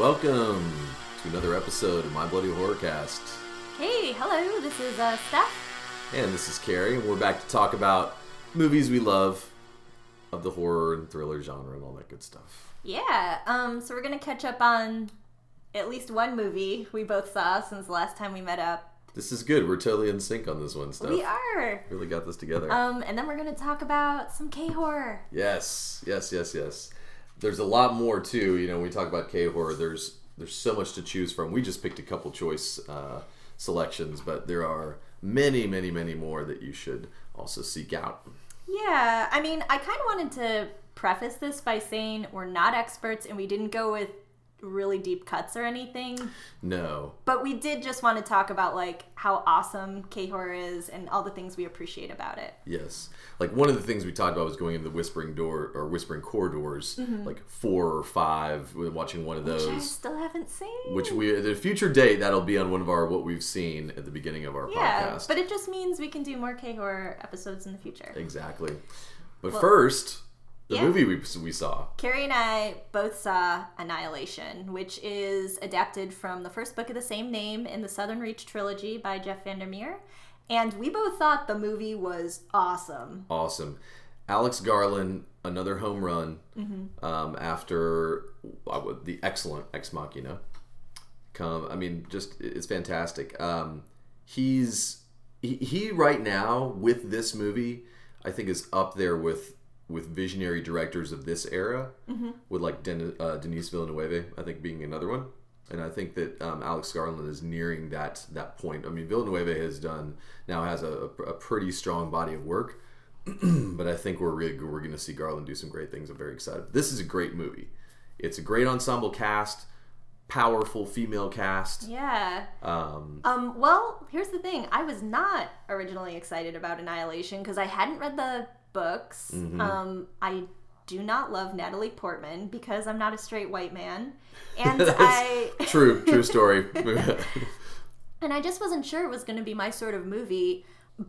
welcome to another episode of My Bloody Horrorcast. Hey, hello, this is uh, Steph. And this is Carey, and we're back to talk about movies we love of the horror and thriller genre and all that good stuff. Yeah, um, so we're gonna catch up on at least one movie we both saw since the last time we met up. This is good. We're totally in sync on this one, Steph. We are. Really got this together. Um, and then we're gonna talk about some K horror. yes, yes, yes, yes. There's a lot more too. You know, we talk about K horror, there's there's so much to choose from. We just picked a couple choice uh, selections, but there are many, many, many more that you should also seek out. Yeah, I mean, I kind of wanted to preface this by saying we're not experts and we didn't go with really deep cuts or anything, No, but we did just want to talk about like how awesome K horror is and all the things we appreciate about it. Yes. Like one of the things we talked about was going into the whispering door or whispering corridors, mm-hmm. like four or five, we're watching one of Which I those. still haven't seen. Which we, at a future date, that'll be on one of our what we've seen at the beginning of our Yeah, podcast. but it just means we can do more K horror episodes in the future. exactly. But first, the yeah. movie we, we saw. Carey and I both saw Annihilation, which is adapted from the first book of the same name in the Southern Reach trilogy by Jeff Vandermeer. And we both thought the movie was awesome. Awesome. Alex Garland, another home run um, after uh, the excellent Ex Machina. Come, I mean, just it's fantastic. Um, he's he, he right now with this movie, I think is up there with with visionary directors of this era, with like Den- uh, Denise Villeneuve, I think being another one. And I think that um, Alex Garland is nearing that that point. I mean, Villeneuve has done now has a, a pretty strong body of work, but I think we're really, we're going to see Garland do some great things. I'm very excited. This is a great movie. It's a great ensemble cast, powerful female cast. Yeah. Um, Um, well, here's the thing. I was not originally excited about Annihilation because I hadn't read the books. Um, I do not love Natalie Portman because I'm not a straight white man. And I true, true story. and I just wasn't sure it was going to be my sort of movie,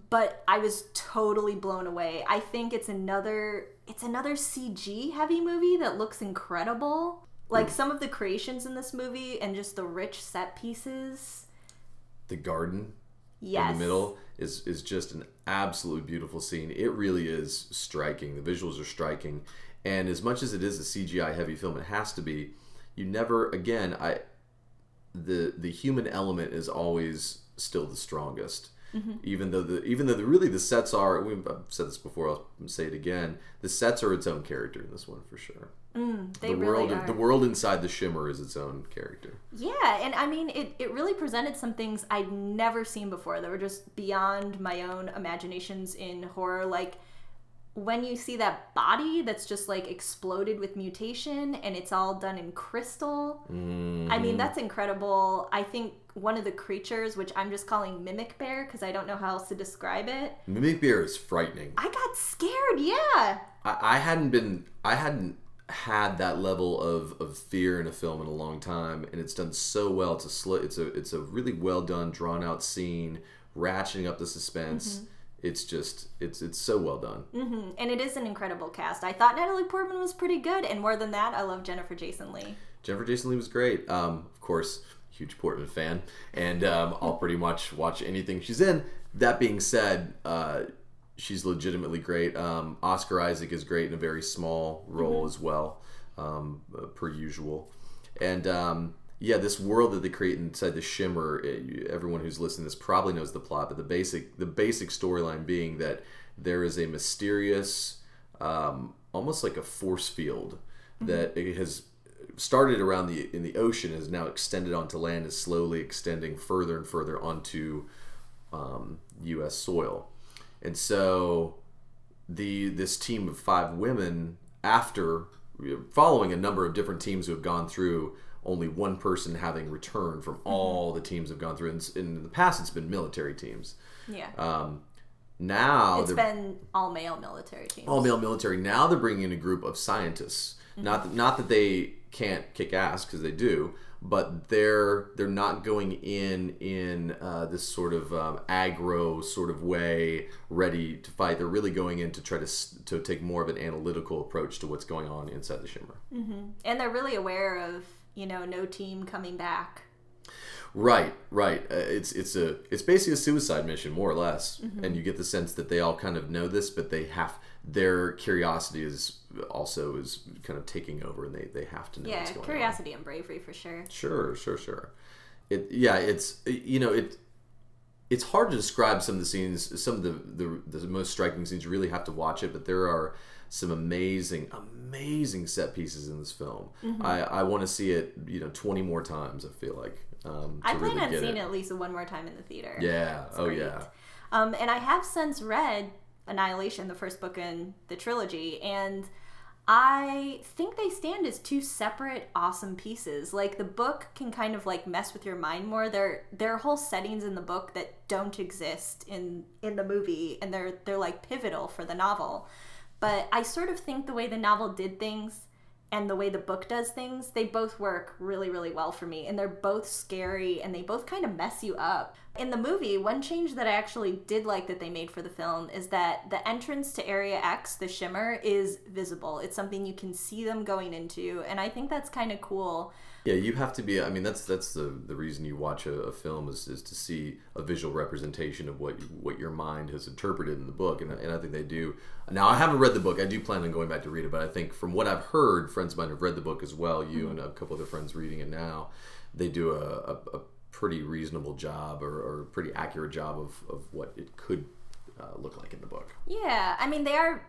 but I was totally blown away. I think it's another it's another CG heavy movie that looks incredible. Like some of the creations in this movie and just the rich set pieces. the garden Yes. in the middle is is just an absolutely beautiful scene. It really is striking. The visuals are striking, and as much as it is a CGI heavy film, it has to be. You never again. I the the human element is always still the strongest. Mm-hmm. Even though the even though the really the sets are we've I've said this before I'll say it again the sets are its own character in this one for sure mm, They the really world are. the world inside the shimmer is its own character Yeah, and I mean, it, it really presented some things I'd never seen before that were just beyond my own imaginations in horror. Like when you see that body that's just like exploded with mutation and it's all done in crystal. I Mm-hmm. mean, that's incredible. I think one of the creatures, which I'm just calling Mimic Bear because I don't know how else to describe it, Mimic Bear is frightening I got scared. Yeah. I, I hadn't been I hadn't had that level of, of fear in a film in a long time and it's done so well it's a sl- it's a it's a really well done drawn out scene ratcheting up the suspense it's just it's it's so well done. Hmm And it is an incredible cast. I thought Natalie Portman was pretty good, and more than that, I love Jennifer Jason Lee. jennifer jason lee was great. Um, of course huge portman fan. And um, i'll pretty much watch anything she's in. That being said uh, she's legitimately great. Um, oscar isaac is great in a very small role as well um, uh, per usual. And um, yeah this world that they create inside the shimmer it, everyone who's listening to this probably knows the plot but the basic the basic storyline being that there is a mysterious um, almost like a force field that it has started around the in the ocean is now extended onto land is slowly extending further and further onto um, U.S. soil, and so the this team of five women after following a number of different teams who have gone through only one person having returned from all the teams have gone through and in the past it's been military teams Yeah. um, now It's been all male military teams. all male military. Now they're bringing in a group of scientists. Not that, not that they can't kick ass because they do, but they're they're not going in in uh, this sort of um, aggro sort of way, ready to fight. They're really going in to try to to take more of an analytical approach to what's going on inside the Shimmer. and they're really aware of you know, no team coming back. Right, right. Uh, it's it's a it's basically a suicide mission, more or less, Mm-hmm. and you get the sense that they all kind of know this, but they have their curiosity is also is kind of taking over, and they they have to know Yeah, what's going on. curiosity and bravery for sure. Sure, sure, sure. It yeah, it's you know it. It's hard to describe some of the scenes. Some of the, the the most striking scenes. You really have to watch it, but there are some amazing, amazing set pieces in this film. Mm-hmm. I I want to see it. You know, twenty more times. I feel like. Um, I plan really on seeing it. it at least one more time in the theater. Yeah. oh great. yeah. Um, and I have since read Annihilation, the first book in the trilogy, and I think they stand as two separate awesome pieces. Like the book can kind of like mess with your mind more. There there are whole settings in the book that don't exist in in the movie and they're they're like pivotal for the novel. But I sort of think the way the novel did things and the way the book does things, they both work really, really well for me. And they're both scary and they both kind of mess you up. In the movie, one change that I actually did like that they made for the film is that the entrance to Area X, the shimmer, is visible. It's something you can see them going into. And I think that's kind of cool. Yeah, you have to be. I mean, that's that's the the reason you watch a, a film is, is to see a visual representation of what what your mind has interpreted in the book, and, and I think they do. Now, I haven't read the book. I do plan on going back to read it, but I think from what I've heard, friends of mine have read the book as well. You and a couple other friends reading it now. They do a, a, a pretty reasonable job or, or pretty accurate job of, of what it could uh, look like in the book. Yeah, I mean, they are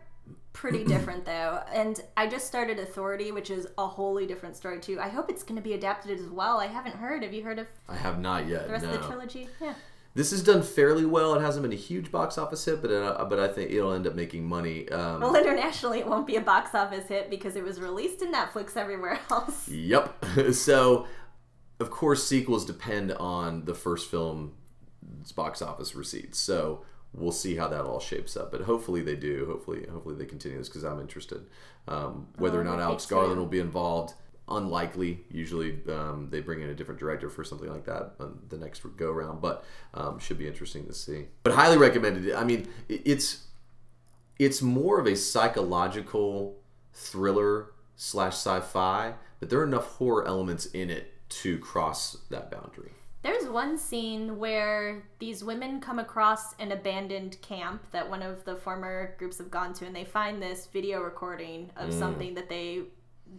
pretty different though. And I just started Authority, which is a wholly different story too. I hope it's going to be adapted as well. I haven't heard. Have you heard of I have not yet. the rest no. of the trilogy? Yeah. This has done fairly well. It hasn't been a huge box office hit, but uh, but I think it'll end up making money. Um, Well, internationally, it won't be a box office hit because it was released in Netflix everywhere else. Yep. so, of course, sequels depend on the first film's box office receipts. So we'll see how that all shapes up. But hopefully they do. Hopefully, hopefully they continue this because I'm interested. Um, whether or Oh, not me Alex. Garland will be involved, unlikely. Usually um, they bring in a different director for something like that on the next go round. But um, should be interesting to see. But highly recommended. I mean, it's it's more of a psychological thriller slash sci-fi, but there are enough horror elements in it to cross that boundary. There's one scene where these women come across an abandoned camp that one of the former groups have gone to, and they find this video recording of something that they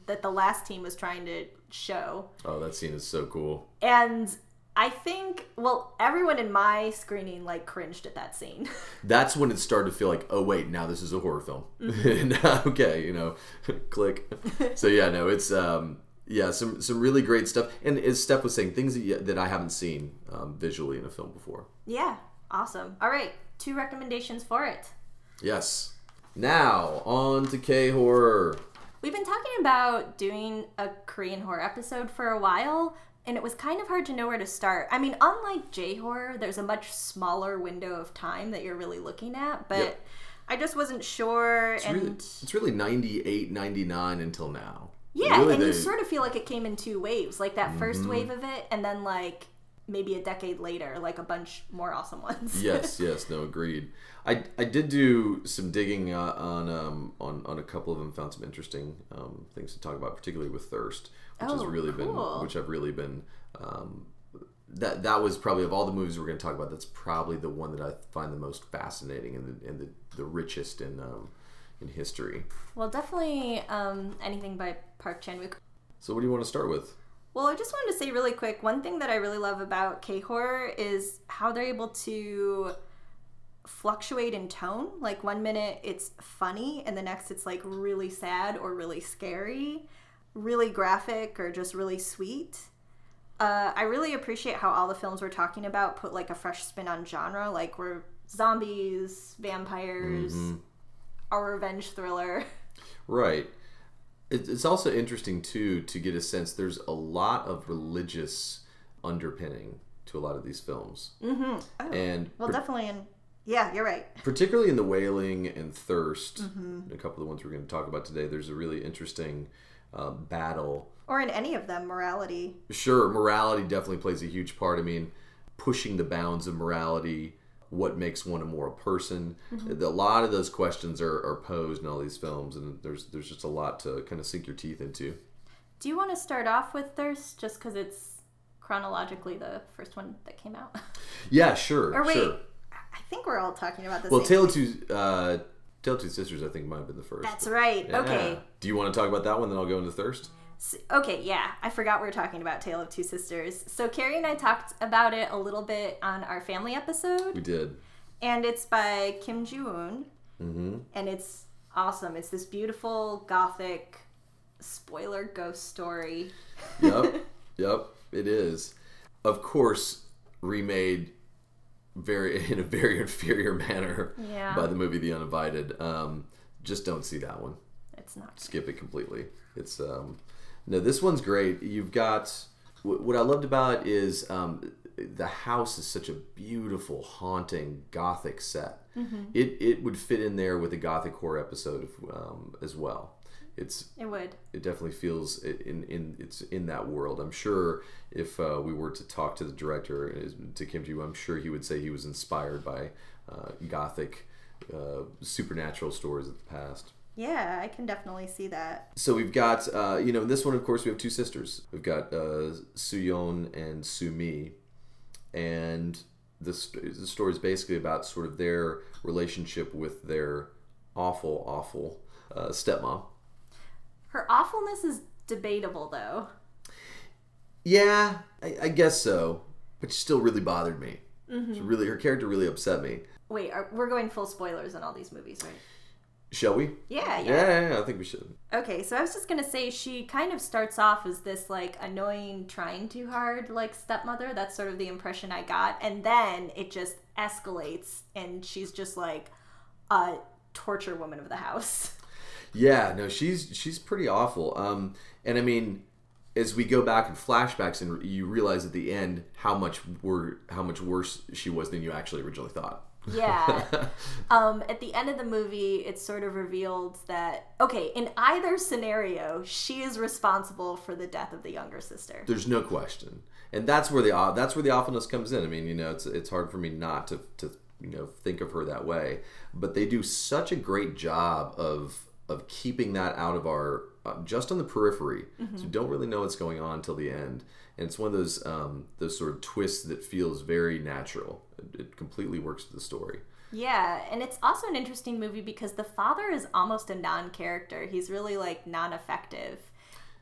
that the last team was trying to show. Oh, that scene is so cool. And I think, well, everyone in my screening like cringed at that scene. That's when it started to feel like, oh wait, now this is a horror film. And, okay, you know, click. So yeah, no, it's um, yeah, some some really great stuff. And as Steph was saying, things that, that I haven't seen um, visually in a film before. yeah, awesome. All right, two recommendations for it. Yes. Now on to K horror. We've been talking about doing a Korean horror episode for a while, and it was kind of hard to know where to start. I mean, unlike J horror, there's a much smaller window of time that you're really looking at, but Yep. I just wasn't sure. It's and really, it's really 98, 99 until now. Yeah, Really, and you sort of feel like it came in two waves, like that Mm-hmm. first wave of it, and then like maybe a decade later, like a bunch more awesome ones. yes, yes, no, agreed. I, I did do some digging uh, on um on, on a couple of them. Found some interesting um, things to talk about, particularly with Thirst, which has Oh, really cool. been which I've really been. Um, that that was probably of all the movies we're going to talk about. That's probably the one that I find the most fascinating and the, and the, the richest in um, in history. Well, definitely um, anything by Park Chan Wook. So, what do you want to start with? Well, I just wanted to say really quick one thing that I really love about K horror is how they're able to fluctuate in tone. Like one minute it's funny, and the next it's like really sad or really scary, really graphic or just really sweet. Uh, I really appreciate how all the films we're talking about put like a fresh spin on genre. Like we're zombies, vampires, a revenge thriller. Right. It's also interesting too to get a sense. There's a lot of religious underpinning to a lot of these films, Mm-hmm. Oh, and well, definitely in. Yeah, you're right. particularly in the Wailing and Thirst, Mm-hmm. a couple of the ones we're going to talk about today. There's a really interesting uh, battle. Or in any of them, morality. Sure, morality definitely plays a huge part. I mean, pushing the bounds of morality. What makes one a moral person? A lot of those questions are, are posed in all these films, and there's there's just a lot to kind of sink your teeth into. Do you want to start off with Thirst just because it's chronologically the first one that came out? Yeah, sure. or wait, sure. I think we're all talking about this. Well. Tale Two, uh, Tale Two Sisters, I think might have been the first. That's right. Yeah. Okay. Do you want to talk about that one? Then I'll go into Thirst. Okay, yeah, I forgot we were talking about Tale of Two Sisters. So Carey and I talked about it a little bit on our family episode, We did. and it's by Kim Joo-un, Mm-hmm. and it's awesome. It's this beautiful gothic spoiler ghost story. Yep. yep. It is. Of course, remade very in a very inferior manner Yeah. by the movie The Uninvited. Um, just don't see that one. It's not. skip it completely. It's um, no, this one's great. You've got what I loved about it is um, the house is such a beautiful, haunting, gothic set. It it would fit in there with a gothic horror episode um, as well. It's It would. it definitely feels in in it's in that world. I'm sure if uh, we were to talk to the director to Kim Ji, I'm sure he would say he was inspired by uh, gothic uh, supernatural stories of the past. Yeah, I can definitely see that. So we've got, uh, you know, in this one, of course, we have two sisters. We've got uh, Suyeon and Sumi, and this, the story is basically about sort of their relationship with their awful, awful uh, stepmom. Her awfulness is debatable, though. Yeah, I, I guess so, but she still really bothered me. She really, her character really upset me. Wait, are, we're going full spoilers on all these movies, right? Shall we? Yeah, yeah. Yeah, yeah, I think we should. Okay, so I was just gonna say she kind of starts off as this like annoying, trying too hard like stepmother. That's sort of the impression I got, and then it just escalates, and she's just like a torture woman of the house. Yeah, no, she's she's pretty awful. Um, and I mean, as we go back in flashbacks, and you realize at the end how much were how much worse she was than you actually originally thought. Yeah. um, at the end of the movie, it's sort of revealed that okay, in either scenario, she is responsible for the death of the younger sister. There's no question, and that's where the that's where the awfulness comes in. I mean, you know, it's it's hard for me not to to you know think of her that way, but they do such a great job of of keeping that out of our uh, just on the periphery, so you don't really know what's going on till the end. And it's one of those um, those sort of twists that feels very natural. It, completely works with the story. Yeah, and it's also an interesting movie because the father is almost a non-character. He's really like non-effective.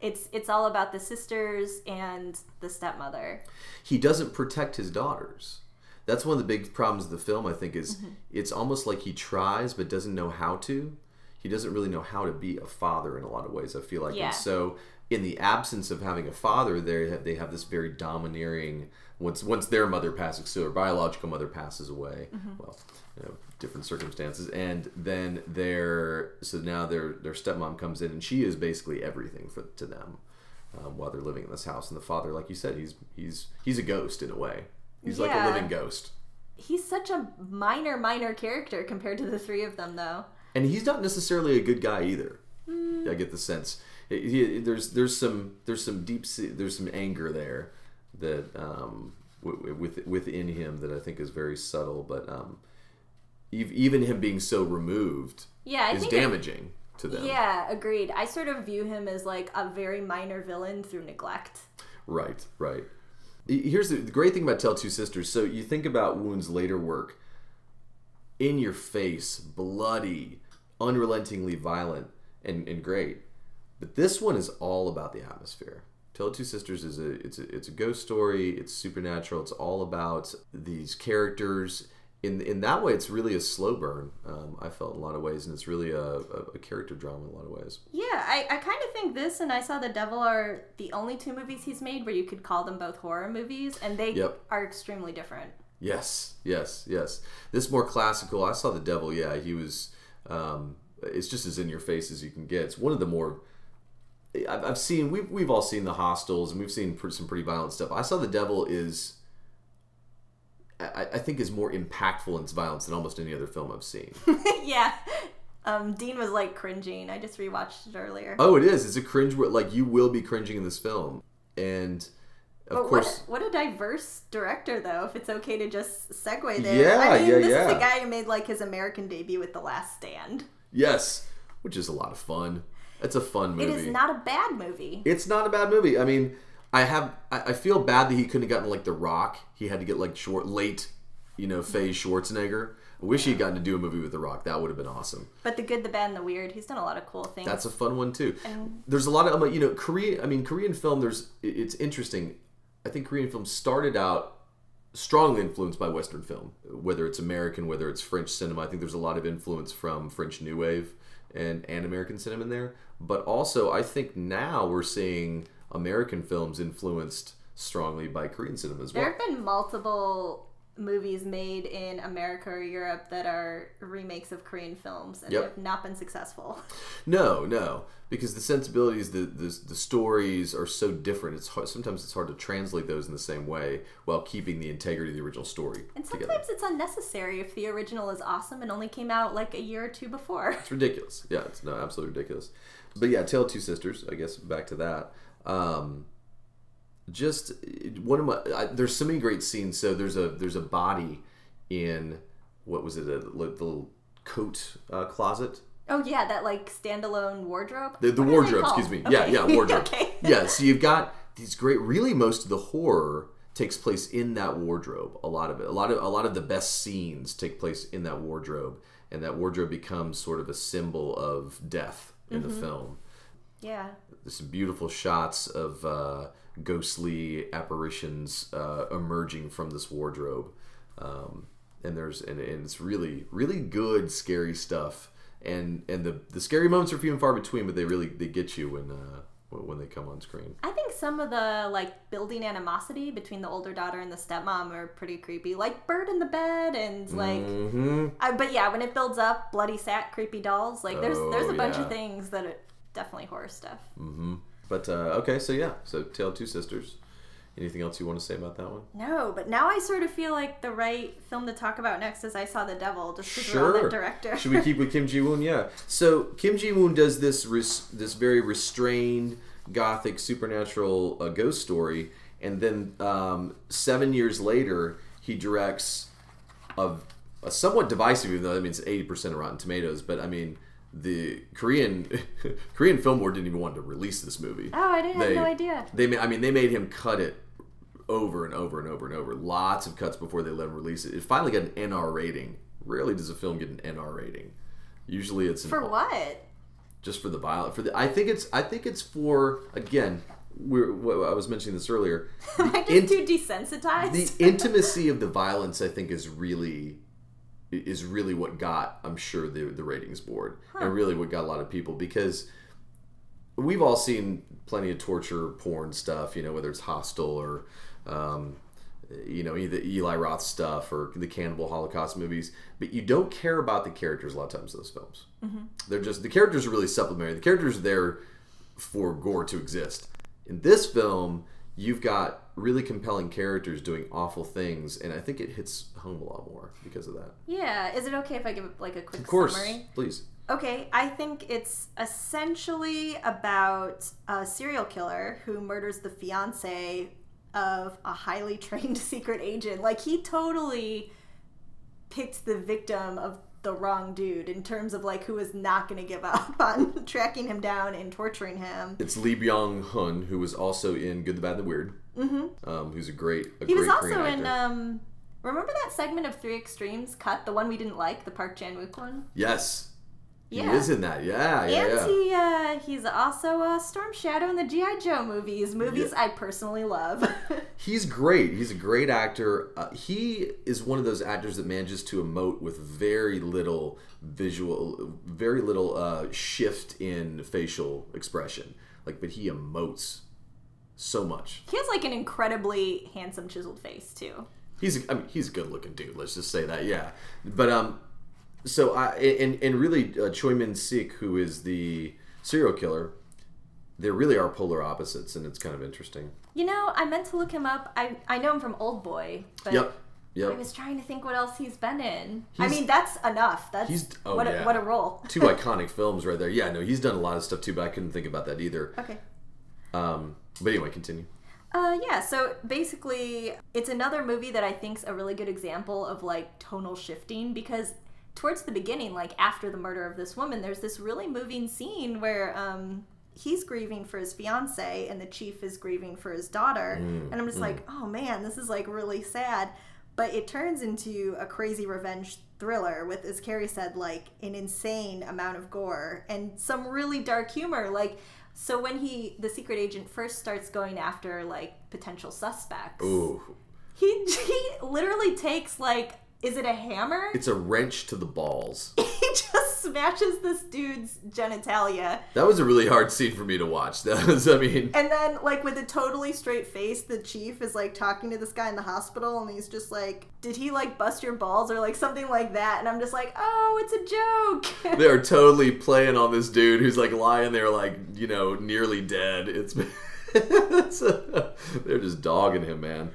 It's it's all about the sisters and the stepmother. he doesn't protect his daughters. That's one of the big problems of the film. I think is mm-hmm. it's almost like he tries but doesn't know how to. He doesn't really know how to be a father in a lot of ways. I feel like, Yeah. and so in the absence of having a father, they have, they have this very domineering. Once once their mother passes, so their biological mother passes away. Well, you know, different circumstances, and then their so now their their stepmom comes in, and she is basically everything for to them um, while they're living in this house. And the father, like you said, he's he's he's a ghost in a way. He's like a living ghost, He's such a minor minor character compared to the three of them though. and he's not necessarily a good guy either. I get the sense He- he- there's there's some there's some deep there's some anger there that um, w- with within him that I think is very subtle, but um, ev- even him being so removed Yeah, I is damaging to them. Yeah, agreed. I sort of view him as like a very minor villain through neglect. Right, right. Here's the, the great thing about Tale Two Sisters. So you think about Woon's later work, in your face, bloody, unrelentingly violent, and, and great. But this one is all about the atmosphere. Tale Two Sisters is a it's a it's a ghost story. It's supernatural. It's all about these characters. In in that way, it's really a slow burn. Um, I felt in a lot of ways, and it's really a, a, a character drama in a lot of ways. Yeah, I, I kind of think this and I Saw the Devil are the only two movies he's made where you could call them both horror movies, and they Yep. are extremely different. Yes, yes, yes. This more classical. I saw the devil. Yeah, he was. Um, it's just as in your face as you can get. It's one of the more. I've, I've seen. We've we've all seen the hostels, and we've seen some pretty violent stuff. I saw the devil is. I, I think is more impactful in its violence than almost any other film I've seen. yeah. Um, Dean was like cringing. I just rewatched it earlier. oh, it is. It's a cringe. where- Like you will be cringing in this film, and of but course, what, what a diverse director, though, if it's okay to just segue there. Yeah, I mean, yeah, this is yeah. the guy who made like his American debut with The Last Stand. yes, which is a lot of fun. It's a fun movie. It is not a bad movie. It's not a bad movie. I mean, I have I, I feel bad that he couldn't have gotten like The Rock. He had to get like short late, you know, Faye Schwarzenegger. I wish he had gotten to do a movie with The Rock. That would have been awesome. But the good, the bad, and the weird. He's done a lot of cool things. That's a fun one too. And- There's a lot of um, you know Korean. I mean Korean film. There's it's interesting. I think Korean film started out strongly influenced by Western film, whether it's American, whether it's French cinema. I think there's a lot of influence from French New Wave and and American cinema in there. But also, I think now we're seeing American films influenced strongly by Korean cinema as well. There have been multiple movies made in America or Europe that are remakes of Korean films and Yep. have not been successful. No, no, because the sensibilities, the, the the stories are so different. It's hard, sometimes it's hard to translate those in the same way while keeping the integrity of the original story And together. sometimes it's unnecessary if the original is awesome and only came out like a year or two before. It's ridiculous. Yeah, it's no absolutely ridiculous. But yeah, Tale of Two Sisters. I guess back to that. Um, just one of my. I, there's so many great scenes. So there's a there's a body in what was it a li- little coat uh, closet. Oh yeah, that like standalone wardrobe. The, the What are they wardrobe, excuse me. Yeah, yeah, wardrobe. okay. yeah, so you've got these great. Really, most of the horror takes place in that wardrobe. A lot of it, a lot of a lot of the best scenes take place in that wardrobe, and that wardrobe becomes sort of a symbol of death in Mm-hmm. the film. Yeah. There's some beautiful shots of uh, ghostly apparitions uh, emerging from this wardrobe, um, and there's and, and it's really really good scary stuff. And and the the scary moments are few and far between, but they really they get you when uh, when they come on screen. I think some of the like building animosity between the older daughter and the stepmom are pretty creepy. Like bird in the bed and like hmm I, but yeah, when it builds up, bloody sack, creepy dolls, like there's Oh, there's a bunch yeah. of things that are definitely horror stuff. hmm But uh, okay, so yeah, so Tale of Two Sisters. Anything else you want to say about that one? No, but now I sort of feel like the right film to talk about next is I Saw the Devil, just because we're on that director. Should we keep with Kim Ji Woon? Yeah. So Kim Ji Woon does this res- this very restrained, gothic, supernatural uh, ghost story, and then um, seven years later, he directs a, a somewhat divisive, even though that means eighty percent of Rotten Tomatoes. But I mean, the Korean Korean Film Board didn't even want to release this movie. oh, I didn't They- have no idea. They, I mean, they made him cut it over and over and over and over. Lots of cuts before they let him release it. It finally got an NR rating. Rarely does a film get an NR rating. Usually, it's an, For what? just for the violence. For the, I think it's, I think it's for again. We're, what I was mentioning this earlier. Am I just too desensitized? the intimacy of the violence, I think, is really is really what got I'm sure the the ratings board and really what got a lot of people because we've all seen plenty of torture porn stuff, you know, whether it's Hostel or um, you know either Eli Roth stuff or the Cannibal Holocaust movies, but you don't care about the characters a lot of times in those films. They're just the characters are really supplementary. The characters are there for gore to exist. In this film, you've got really compelling characters doing awful things, and I think it hits home a lot more because of that. yeah. Is it okay if I give it like a quick Of course, summary? please. Okay, I think it's essentially about a serial killer who murders the fiance of a highly trained secret agent. Like he totally picked the victim of the wrong dude in terms of like who is not going to give up on tracking him down and torturing him. It's Lee Byung Hun, who was also in Good, the Bad, and the Weird. Mm-hmm. Um, who's a great, a He great was also in um remember that segment of Three Extremes cut, the one we didn't like, the Park Chan-wook one? yes, Yeah. he is in that. Yeah, yeah, And yeah. he uh, he's also a Storm Shadow in the GI Joe movies, movies I personally love. He's great. He's a great actor. Uh, he is one of those actors that manages to emote with very little visual, very little uh, shift in facial expression. Like, but he emotes so much. he has like an incredibly handsome chiseled face too. He's, I mean, he's a good-looking dude. Let's just say that, yeah. But um, so I and and really, uh, Choi Min Sik, who is the serial killer, they really are polar opposites, and it's kind of interesting. You know, I meant to look him up. I I know him from Old Boy, but Yep. I was trying to think what else he's been in. I mean, that's enough. That's he's- oh, what a, yeah. what a role. Two iconic films right there. Yeah, no, he's done a lot of stuff too, but I couldn't think about that either. okay. Um, but anyway, continue. Uh, yeah, so basically, it's another movie that I think's a really good example of like tonal shifting because towards the beginning, like after the murder of this woman, there's this really moving scene where um, he's grieving for his fiance and the chief is grieving for his daughter. Mm, and I'm just like, oh man, this is like really sad. But it turns into a crazy revenge thriller with, as Carey said, like an insane amount of gore and some really dark humor. Like, so when he, the secret agent, first starts going after like potential suspects, Ooh, he he literally takes like, is it a hammer? it's a wrench to the balls. he just smashes this dude's genitalia. That was a really hard scene for me to watch. That was, I mean, And then, like, with a totally straight face, the chief is like talking to this guy in the hospital, and he's just like, Did he like bust your balls or like something like that? And I'm just like, Oh, it's a joke. they are totally playing on this dude who's like lying there, like you know, nearly dead. It's, it's they're just dogging him, man.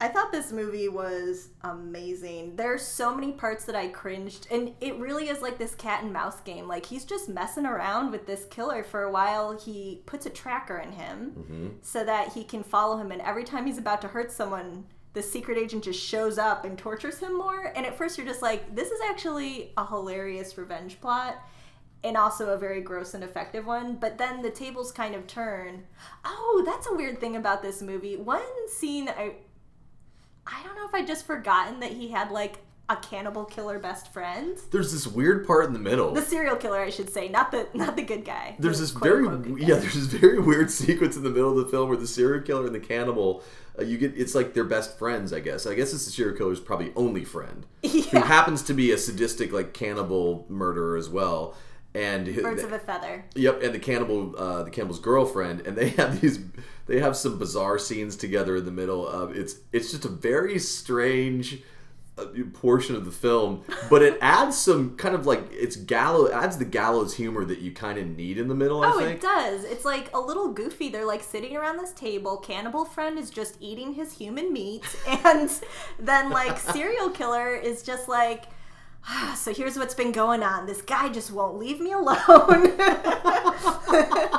I thought this movie was amazing. There's so many parts that I cringed, and it really is like this cat and mouse game. Like he's just messing around with this killer for a while. He puts a tracker in him mm-hmm. so that he can follow him, and every time he's about to hurt someone, the secret agent just shows up and tortures him more. And at first, you're just like, this is actually a hilarious revenge plot. And also a very gross and effective one, but then the tables kind of turn. Oh, that's a weird thing about this movie. One scene I I don't know if I just forgotten that he had like a cannibal killer best friend. There's this weird part in the middle. The serial killer, I should say, not the not the good guy. there's this very guy. yeah there's this very weird sequence in the middle of the film where the serial killer and the cannibal uh, you get it's like they're best friends i guess i guess it's the serial killer's probably only friend who happens to be a sadistic like cannibal murderer as well and Birds of a feather. Yep, and the cannibal, uh, the cannibal's girlfriend, and they have these, they have some bizarre scenes together in the middle. Of, it's it's just a very strange uh, portion of the film, but it adds some kind of like it's gallows adds the gallows humor that you kind of need in the middle. I Oh, it does. It's like a little goofy. They're like sitting around this table. Cannibal friend is just eating his human meat, and then like serial killer is just like. "Ah, So here's what's been going on. This guy just won't leave me alone.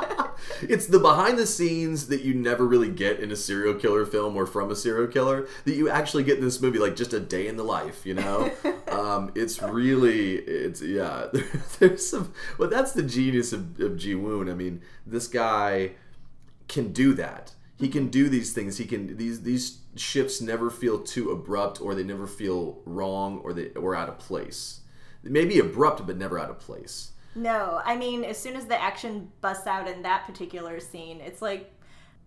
It's the behind the scenes that you never really get in a serial killer film or from a serial killer that you actually get in this movie, like just a day in the life, you know? um, it's really, it's, yeah, there's some, well, that's the genius of, of Ji Woon. I mean, this guy can do that. He can do these things. He can, these, these shifts never feel too abrupt or they never feel wrong or they, or out of place. They may be abrupt, but never out of place. No, I mean, as soon as the action busts out in that particular scene, it's like.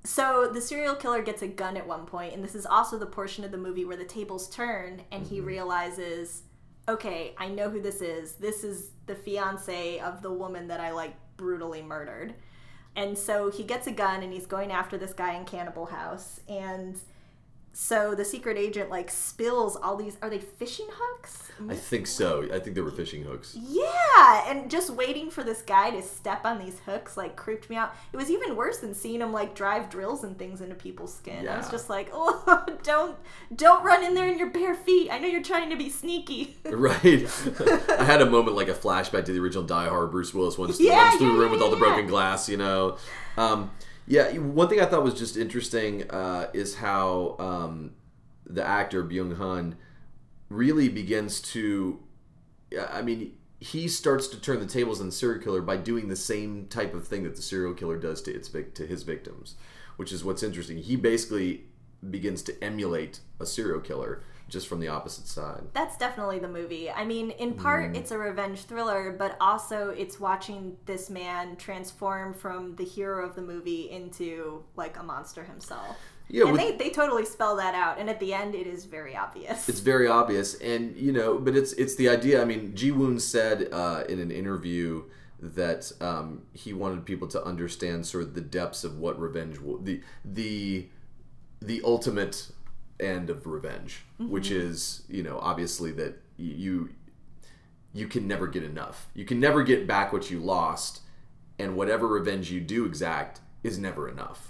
So the serial killer gets a gun at one point, and this is also the portion of the movie where the tables turn and he mm-hmm. realizes, okay, I know who this is. This is the fiance of the woman that I like brutally murdered. And so he gets a gun and he's going after this guy in Cannibal House. And so the secret agent like spills all these are they fishing hooks? I think so. I think they were fishing hooks. Yeah, and just waiting for this guy to step on these hooks like creeped me out. It was even worse than seeing him like drive drills and things into people's skin. I was just like, "Oh, don't don't run in there in your bare feet. I know you're trying to be sneaky." Right. I had a moment like a flashback to the original Die Hard. Bruce Willis once Yeah, runs through yeah, the room yeah, with all the yeah, broken yeah. glass, you know. Um, yeah, one thing I thought was just interesting uh, is how um, the actor Byung Hun really begins to. I mean, he starts to turn the tables on the serial killer by doing the same type of thing that the serial killer does to its to his victims, which is what's interesting. He basically begins to emulate a serial killer just from the opposite side. That's definitely the movie. I mean, in part, Mm. it's a revenge thriller, but also it's watching this man transform from the hero of the movie into like a monster himself. Yeah, and with- they, they totally spell that out. And at the end, it is very obvious. it's very obvious and you know but it's it's the idea i mean ji woon said uh, in an interview that um, he wanted people to understand sort of the depths of what revenge the the the ultimate end of revenge which is you know obviously that you you can never get enough. You can never get back what you lost and whatever revenge you do exact is never enough.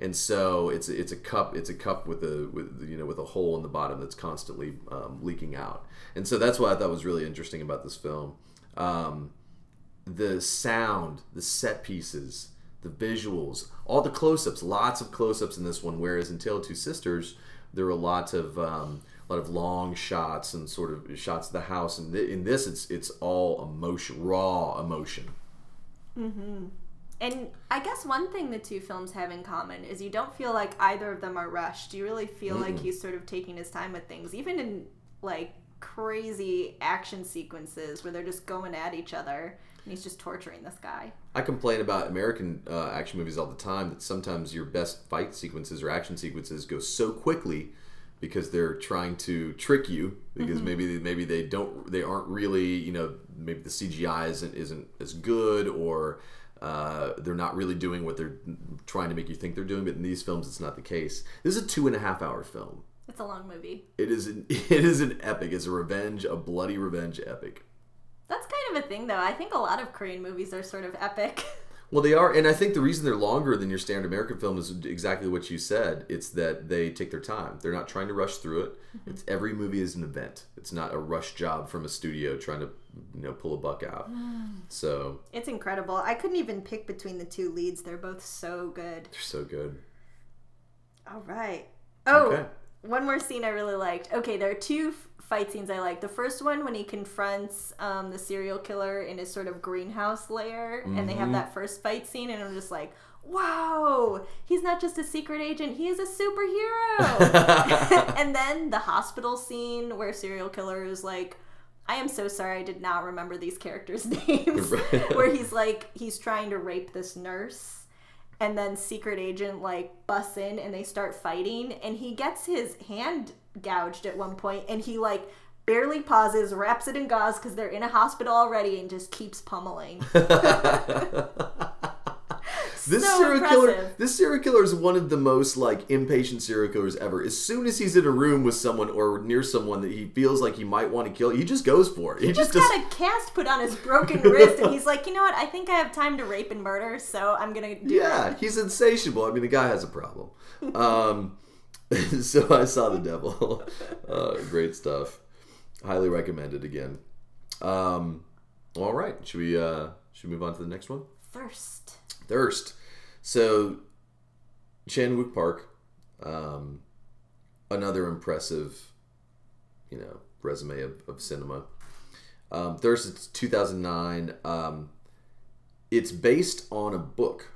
And so it's it's a cup it's a cup with a with you know with a hole in the bottom that's constantly um, leaking out. And so that's what I thought was really interesting about this film. Um, the sound the set pieces the visuals all the close-ups lots of close-ups in this one whereas in Tale of Two Sisters there were lots of um, a lot of long shots and sort of shots of the house. And th- in this, it's it's all emotion, raw emotion. Mm-hmm. And I guess one thing the two films have in common is you don't feel like either of them are rushed. You really feel like he's sort of taking his time with things, even in like crazy action sequences where they're just going at each other and he's just torturing this guy. I complain about American uh, action movies all the time that sometimes your best fight sequences or action sequences go so quickly because they're trying to trick you because maybe maybe they don't they aren't really you know maybe the CGI isn't isn't as good or uh, they're not really doing what they're trying to make you think they're doing. But in these films, it's not the case. This is a two and a half hour film. It's a long movie. It is an, it is an epic. It's a revenge, a bloody revenge epic. That's kind of a thing though. I think a lot of Korean movies are sort of epic. Well, they are, and I think the reason they're longer than your standard American film is exactly what you said. It's that they take their time. They're not trying to rush through it. Mm-hmm. It's every movie is an event. It's not a rush job from a studio trying to, you know, pull a buck out. Mm. So It's incredible. I couldn't even pick between the two leads. They're both so good. they're so good. All right. Oh, Okay. One more scene I really liked. Okay, there are two f- fight scenes I like. The first one when he confronts um, the serial killer in his sort of greenhouse lair, and they have that first fight scene, and I'm just like, wow, he's not just a secret agent, he is a superhero. and then the hospital scene where serial killer is like, I am so sorry, I did not remember these characters' names. where he's like, he's trying to rape this nurse and then secret agent like busts in and they start fighting and he gets his hand gouged at one point and he like barely pauses wraps it in gauze because they're in a hospital already and just keeps pummeling This So serial killer, this serial killer is one of the most like impatient serial killers ever. As soon as he's in a room with someone or near someone that he feels like he might want to kill, he just goes for it. He, just does- got a cast put on his broken wrist and he's like you know what i think i have time to rape and murder so i'm gonna do Yeah, it he's insatiable. I mean, the guy has a problem. Um, so I saw the devil. Uh, great stuff. Highly recommended again. Um, all right, should we uh, should we move on to the next one? thirst Thirst. So Chan Park, um, another impressive, you know, resume of, of cinema. Um, Thirst. It's 2009. Um, it's based on a book.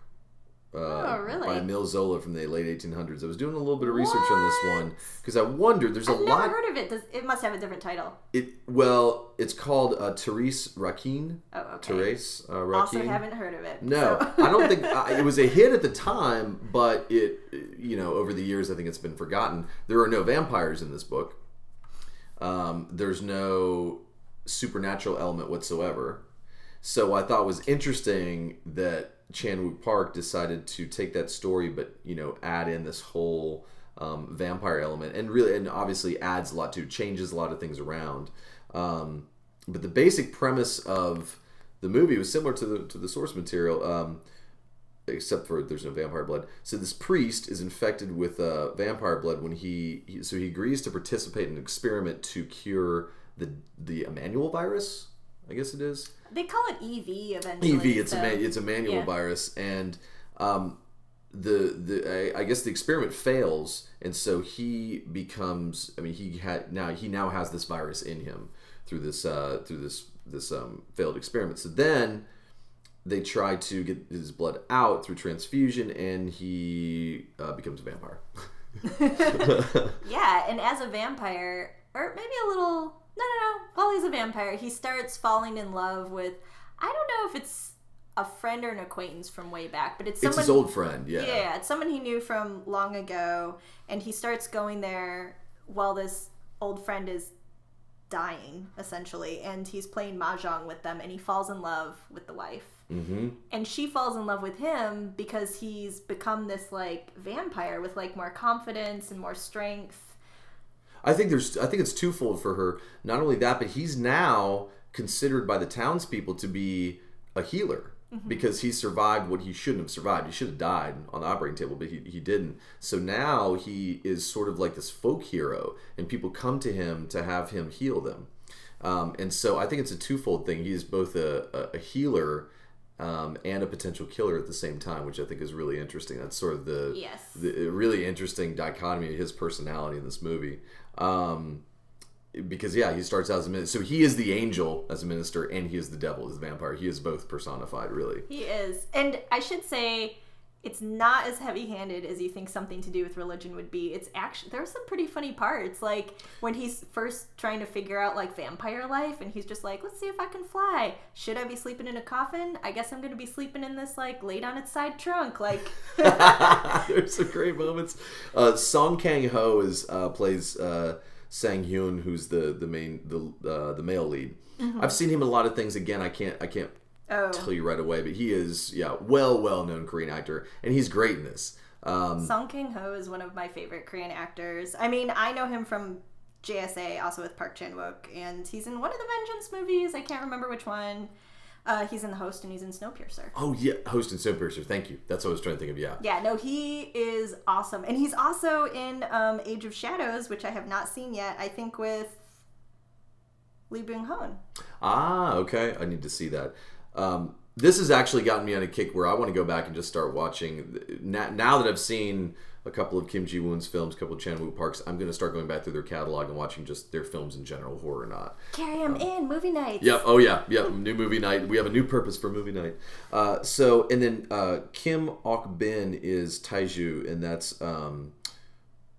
Uh, Oh, really? By Emile Zola from the late 1800s. I was doing a little bit of research on this one because I wondered. There's a i've never lot. heard of it Does, it must have a different title It well, it's called uh, Therese Raquin. oh okay Therese uh, Raquin. also haven't heard of it No, so- I don't think I, it was a hit at the time, but it, you know, over the years, I think it's been forgotten. There are no vampires in this book. Um, there's no supernatural element whatsoever. So I thought it was interesting that Chan Wook Park decided to take that story, but you know, add in this whole um, vampire element, and really, and obviously adds a lot to, changes a lot of things around. Um, but the basic premise of the movie was similar to the to the source material, um, except for there's no vampire blood. So this priest is infected with uh, vampire blood when he, he so he agrees to participate in an experiment to cure the the Emmanuel virus. I guess it is. They call it EV eventually. EV. It's so- a man, it's a manual yeah. virus, and um, the the I, I guess the experiment fails, and so he becomes. I mean, he had now he now has this virus in him through this uh, through this this um, failed experiment. So then they try to get his blood out through transfusion, and he uh, becomes a vampire. Yeah, and as a vampire, or maybe a little. No, no, no. While he's a vampire, he starts falling in love with. I don't know if it's a friend or an acquaintance from way back, but it's it's his old friend. Yeah. Yeah, it's someone he knew from long ago, and he starts going there while this old friend is dying, essentially, and he's playing mahjong with them, and he falls in love with the wife. Mm-hmm. And she falls in love with him because he's become this like vampire with like more confidence and more strength. I think there's I think it's twofold for her. Not only that, but he's now considered by the townspeople to be a healer because he survived what he shouldn't have survived. He should have died on the operating table, but he, he didn't. So now he is sort of like this folk hero, and people come to him to have him heal them. Um, and so I think it's a twofold thing. He is both a, a, a healer um, and a potential killer at the same time, which I think is really interesting. That's sort of the Yes. the really interesting dichotomy of his personality in this movie. Um, because yeah, he starts out as a minister. So he is the angel as a minister, and he is the devil as a vampire. He is both personified, really. He is. And I should say it's not as heavy-handed as you think something to do with religion would be. It's actually there's some pretty funny parts, like when he's first trying to figure out like vampire life, and he's just like, "Let's see if I can fly. Should I be sleeping in a coffin? I guess I'm gonna be sleeping in this like laid on its side trunk." Like, there's some great moments. Uh, Song Kang Ho is uh, plays uh, Sang Hyun, who's the the main the uh, the male lead. I've seen him in a lot of things. Again, I can't I can't oh, tell you right away, but he is yeah well well known Korean actor, and he's great in this. Um, Song Kang Ho is one of my favorite Korean actors. I mean, I know him from JSA, also with Park Chan Wook, and he's in one of the Vengeance movies. I can't remember which one. Uh, he's in The Host and he's in Snowpiercer. oh yeah, host and Snowpiercer. Thank you. That's what I was trying to think of. Yeah. Yeah, no, he is awesome, and he's also in um, Age of Shadows, which I have not seen yet. I think with Lee Byung Hun. Ah, okay. I need to see that. Um, this has actually gotten me on a kick where I want to go back and just start watching. Now, now that I've seen a couple of Kim Ji Woon's films, a couple of Chan Wook Park's, I'm going to start going back through their catalog and watching just their films in general, horror or not. Carry him in movie night. Yep. Oh yeah. Yep. New movie night. We have a new purpose for movie night. Uh, so and then uh, Kim Ok Bin is Taiju, and that's um,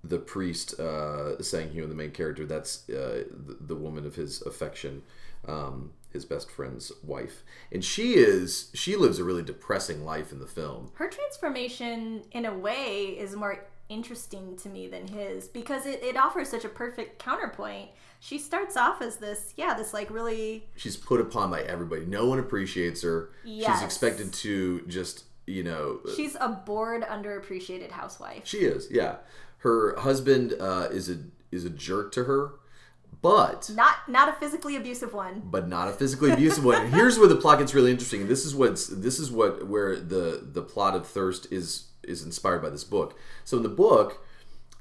the priest uh, Sang Hyun, the main character. That's uh, the, the woman of his affection, um, his best friend's wife, and she is she lives a really depressing life in the film. Her transformation, in a way, is more interesting to me than his because it, it offers such a perfect counterpoint. She starts off as this, yeah, this like really She's put upon by everybody. No one appreciates her. Yes. She's expected to just you know she's a bored, underappreciated housewife. She is, yeah. Her husband uh, is a is a jerk to her, but Not not a physically abusive one. but not a physically abusive one. And here's where the plot gets really interesting. And this is what's this is what where the the plot of Thirst is is inspired by this book. So in the book,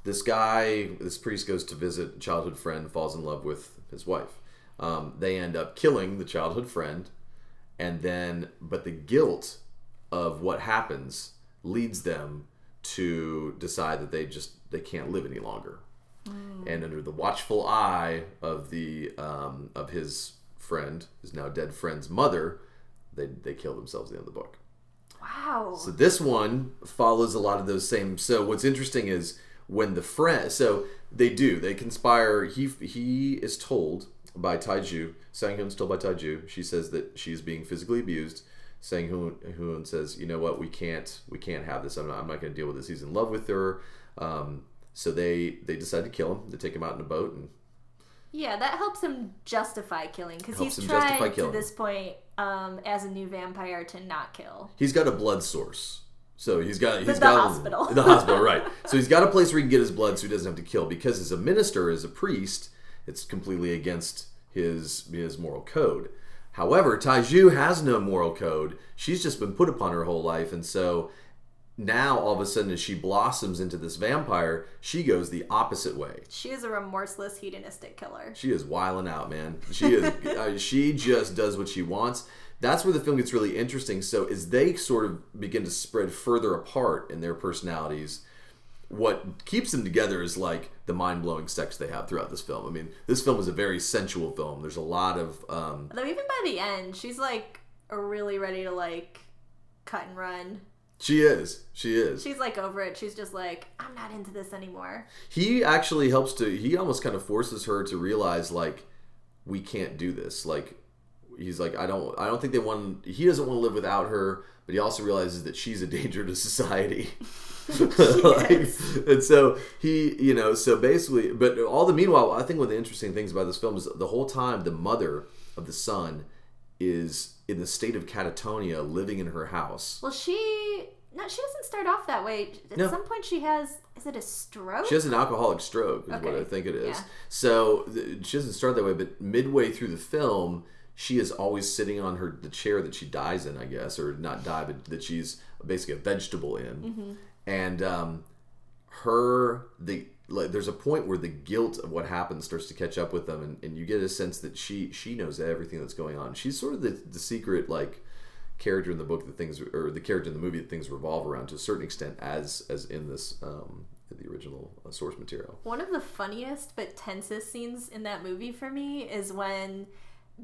this guy, this priest goes to visit a childhood friend, falls in love with his wife. Um, they end up killing the childhood friend, and then but the guilt of what happens leads them to decide that they just they can't live any longer and under the watchful eye of the um, of his friend, his now dead friend's mother, they they kill themselves at the end of the book. Wow. So this one follows a lot of those same. So what's interesting is when the friend, so they do they conspire. He he is told by Taiju. Sang Hyun's told by Taiju. She says that she's being physically abused. Sang Hyun, Hyun says, you know what, we can't we can't have this. I'm not, I'm not going to deal with this. He's in love with her. Um, so they they decide to kill him. They take him out in a boat and Yeah, that helps him justify killing because he's tried to this point um, as a new vampire to not kill. he's got a blood source. So he's got he's the got hospital. the hospital, right? So he's got a place where he can get his blood, so he doesn't have to kill. Because as a minister, as a priest, it's completely against his his moral code. However, Taiju has no moral code. She's just been put upon her whole life, and so now all of a sudden, as she blossoms into this vampire, she goes the opposite way. She is a remorseless, hedonistic killer. She is wiling out, man. She is. uh, she just does what she wants. That's where the film gets really interesting. So as they sort of begin to spread further apart in their personalities, what keeps them together is like the mind blowing sex they have throughout this film. I mean, this film is a very sensual film. There's a lot of um, Though even by the end, she's like really ready to like cut and run. She is. She is. She's like over it. She's just like, I'm not into this anymore. he actually helps to he almost kind of forces her to realize like we can't do this like he's like i don't i don't think they want he doesn't want to live without her but he also realizes that she's a danger to society Like, and so he you know so basically but all the meanwhile i think one of the interesting things about this film is the whole time the mother of the son is in the state of catatonia living in her house Well, she no, she doesn't start off that way. At No. some point, she has is it a stroke? She has an alcoholic stroke, is what I think it is. Yeah. So th- she doesn't start that way, but midway through the film, she is always sitting on her the chair that she dies in, I guess, or not die, but that she's basically a vegetable in. Mm-hmm. And um, her the like, there's a point where the guilt of what happened starts to catch up with them, and, and you get a sense that she she knows everything that's going on. She's sort of the the secret like character in the book that things or the character in the movie that things revolve around to a certain extent as as in this um the original uh, source material. One of the funniest but tensest scenes in that movie for me is when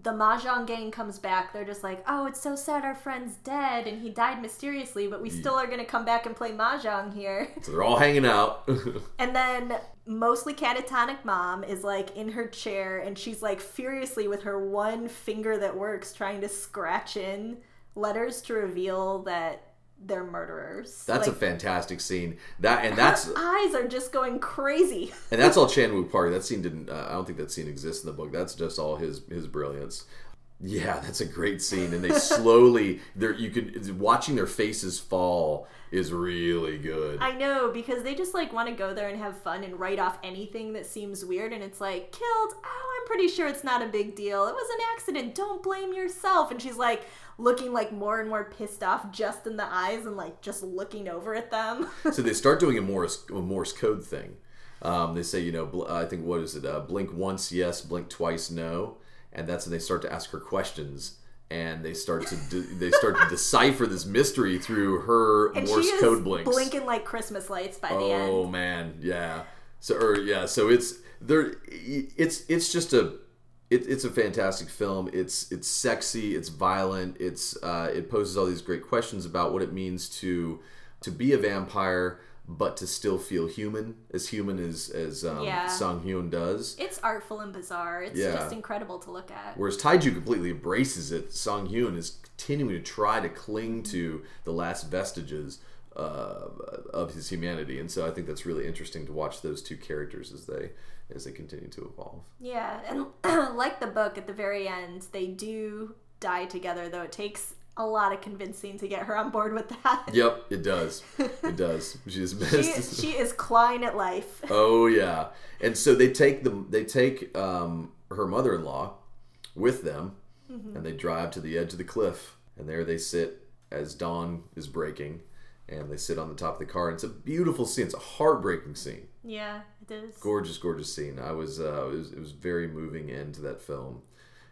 the Mahjong gang comes back. They're just like, oh, it's so sad our friend's dead and he died mysteriously, but we still are going to come back and play Mahjong here. So they're all hanging out. And then mostly catatonic mom is like in her chair and she's like furiously with her one finger that works trying to scratch in letters to reveal that they're murderers. That's like, a fantastic scene. That and that's eyes are just going crazy. and that's all Chan Wook Park. That scene didn't. Uh, I don't think that scene exists in the book. That's just all his his brilliance. Yeah, that's a great scene, and they slowly. They're you can watching their faces fall is really good. I know because they just like want to go there and have fun and write off anything that seems weird and it's like killed. Oh, I'm pretty sure it's not a big deal. It was an accident. Don't blame yourself. And she's like looking like more and more pissed off just in the eyes and like just looking over at them. so they start doing a Morse a Morse code thing. Um, they say, you know, bl- I think what is it? Uh, blink once, yes. Blink twice, no. And that's when they start to ask her questions, and they start to de- they start to decipher this mystery through her and Morse she is code blinks. blinking like Christmas lights by the end. Oh man, yeah. So or yeah, so it's there. It's it's just a it, it's a fantastic film. It's it's sexy. It's violent. It's uh, it poses all these great questions about what it means to to be a vampire, but to still feel human, as human as as um, Yeah. Sung Hyun does. It's artful and bizarre. It's Yeah. just incredible to look at. Whereas Taiju completely embraces it, Song Hyun is continuing to try to cling to the last vestiges uh, of his humanity, and so I think that's really interesting to watch those two characters as they as they continue to evolve. Yeah, and like the book, at the very end, they do die together, though it takes a lot of convincing to get her on board with that. Yep, it does. It does. She's She, missed. she is clawing at life. oh yeah, and so they take them. They take um, her mother-in-law with them, and they drive to the edge of the cliff, and there they sit as dawn is breaking, and they sit on the top of the car. And it's a beautiful scene. It's a heartbreaking scene. Yeah, it is. Gorgeous, gorgeous scene. I was, uh, it was, it was very moving end to that film.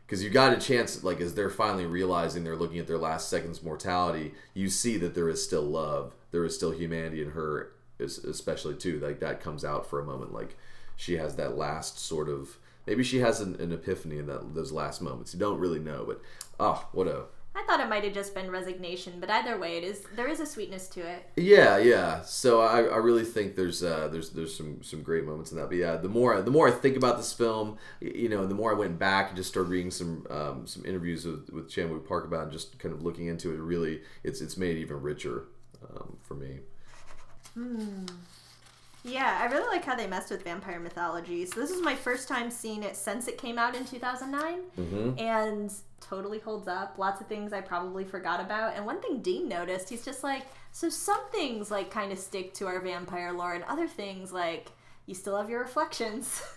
Because you got a chance, like as they're finally realizing they're looking at their last seconds mortality, you see that there is still love, there is still humanity in her, especially too. Like that comes out for a moment. Like she has that last sort of maybe she has an, an epiphany in that those last moments. You don't really know, but oh, what a I thought it might have just been resignation, but either way, it is. There is a sweetness to it. Yeah, yeah. So I, I really think there's uh, there's there's some some great moments in that. But yeah, the more the more I think about this film, you know, the more I went back and just started reading some um, some interviews with with Chan Wook Park about it, and just kind of looking into it. Really, it's it's made it even richer um, for me. Yeah, I really like how they messed with vampire mythology. So this is my first time seeing it since it came out in 2009, Mm-hmm. and totally holds up. Lots of things I probably forgot about. And one thing Dean noticed, he's just like, so some things like kind of stick to our vampire lore, and other things like you still have your reflections.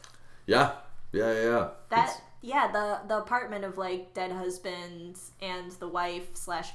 Yeah, yeah, yeah. yeah. that It's- yeah, the the apartment of like dead husbands and the wife slash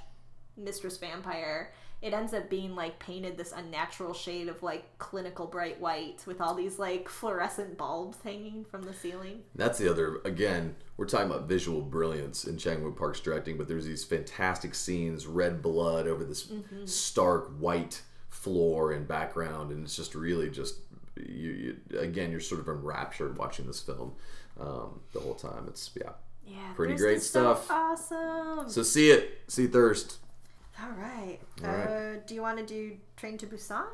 mistress vampire. It ends up being like painted this unnatural shade of like clinical bright white with all these like fluorescent bulbs hanging from the ceiling. That's the other. Again, we're talking about visual brilliance in Chan Wook Park's directing, but there's these fantastic scenes, red blood over this stark white floor and background, and it's just really just you, you. Again, you're sort of enraptured watching this film um, the whole time. It's yeah. Yeah, Pretty great stuff. awesome. So see it, see Thirst. All right. All right. Uh, do you want to do Train to Busan?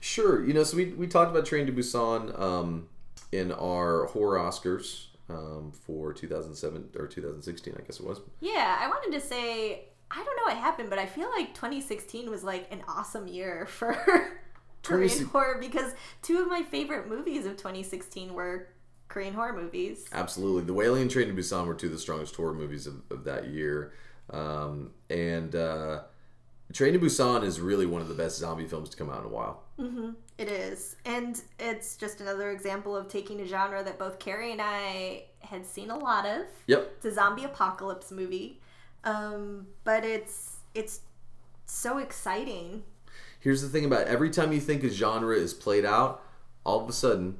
Sure. You know, so we, we talked about Train to Busan um, in our horror Oscars um, for 2007 or 2016, I guess it was. Yeah, I wanted to say I don't know what happened, but I feel like 2016 was like an awesome year for Korean 20 horror because two of my favorite movies of 2016 were Korean horror movies. Absolutely. The Wailing and Train to Busan were two of the strongest horror movies of, of that year. Um, and uh, Train to Busan is really one of the best zombie films to come out in a while. It is. And it's just another example of taking a genre that both Carey and I had seen a lot of. Yep. It's a zombie apocalypse movie. Um, but it's it's so exciting. Here's the thing about it. every time you think a genre is played out, all of a sudden,